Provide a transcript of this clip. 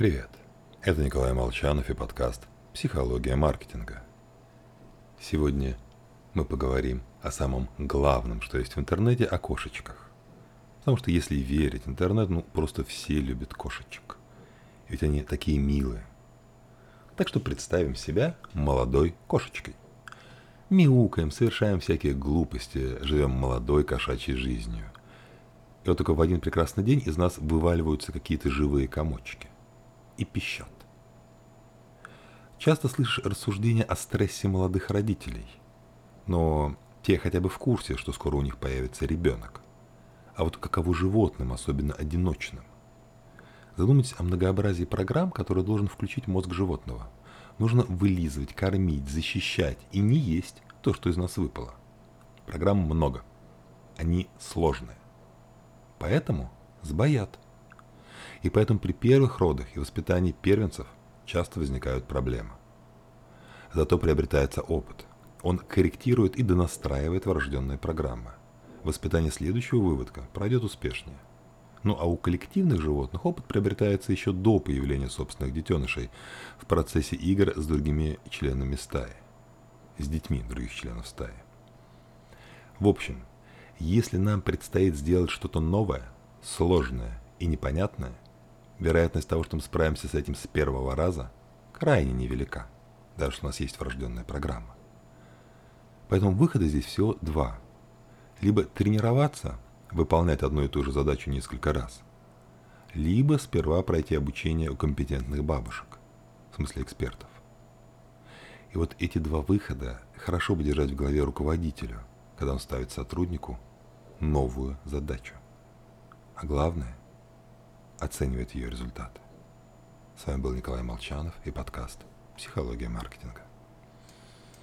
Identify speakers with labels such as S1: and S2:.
S1: Привет, это Николай Молчанов и подкаст «Психология маркетинга». Сегодня мы поговорим о самом главном, что есть в интернете, о кошечках. Потому что если верить интернету, ну просто все любят кошечек. Ведь они такие милые. Так что представим себя молодой кошечкой. Мяукаем, совершаем всякие глупости, живем молодой кошачьей жизнью. И вот только в один прекрасный день из нас вываливаются какие-то живые комочки и пищат. Часто слышишь рассуждения о стрессе молодых родителей, но те хотя бы в курсе, что скоро у них появится ребенок. А вот каково животным, особенно одиночным? Задумайтесь о многообразии программ, которые должен включить мозг животного. Нужно вылизывать, кормить, защищать и не есть то, что из нас выпало. Программ много. Они сложные. Поэтому сбоят. И поэтому при первых родах и воспитании первенцев часто возникают проблемы. Зато приобретается опыт. Он корректирует и донастраивает врожденные программы. Воспитание следующего выводка пройдет успешнее. Ну а у коллективных животных опыт приобретается еще до появления собственных детенышей в процессе игр с другими членами стаи. С детьми других членов стаи. В общем, если нам предстоит сделать что-то новое, сложное и непонятное – вероятность того, что мы справимся с этим с первого раза, крайне невелика, даже что у нас есть врожденная программа. Поэтому выхода здесь всего два. Либо тренироваться, выполнять одну и ту же задачу несколько раз, либо сперва пройти обучение у компетентных бабушек, в смысле экспертов. И вот эти два выхода хорошо бы держать в голове руководителю, когда он ставит сотруднику новую задачу. А главное, оценивает ее результаты. С вами был Николай Молчанов и подкаст «Психология маркетинга».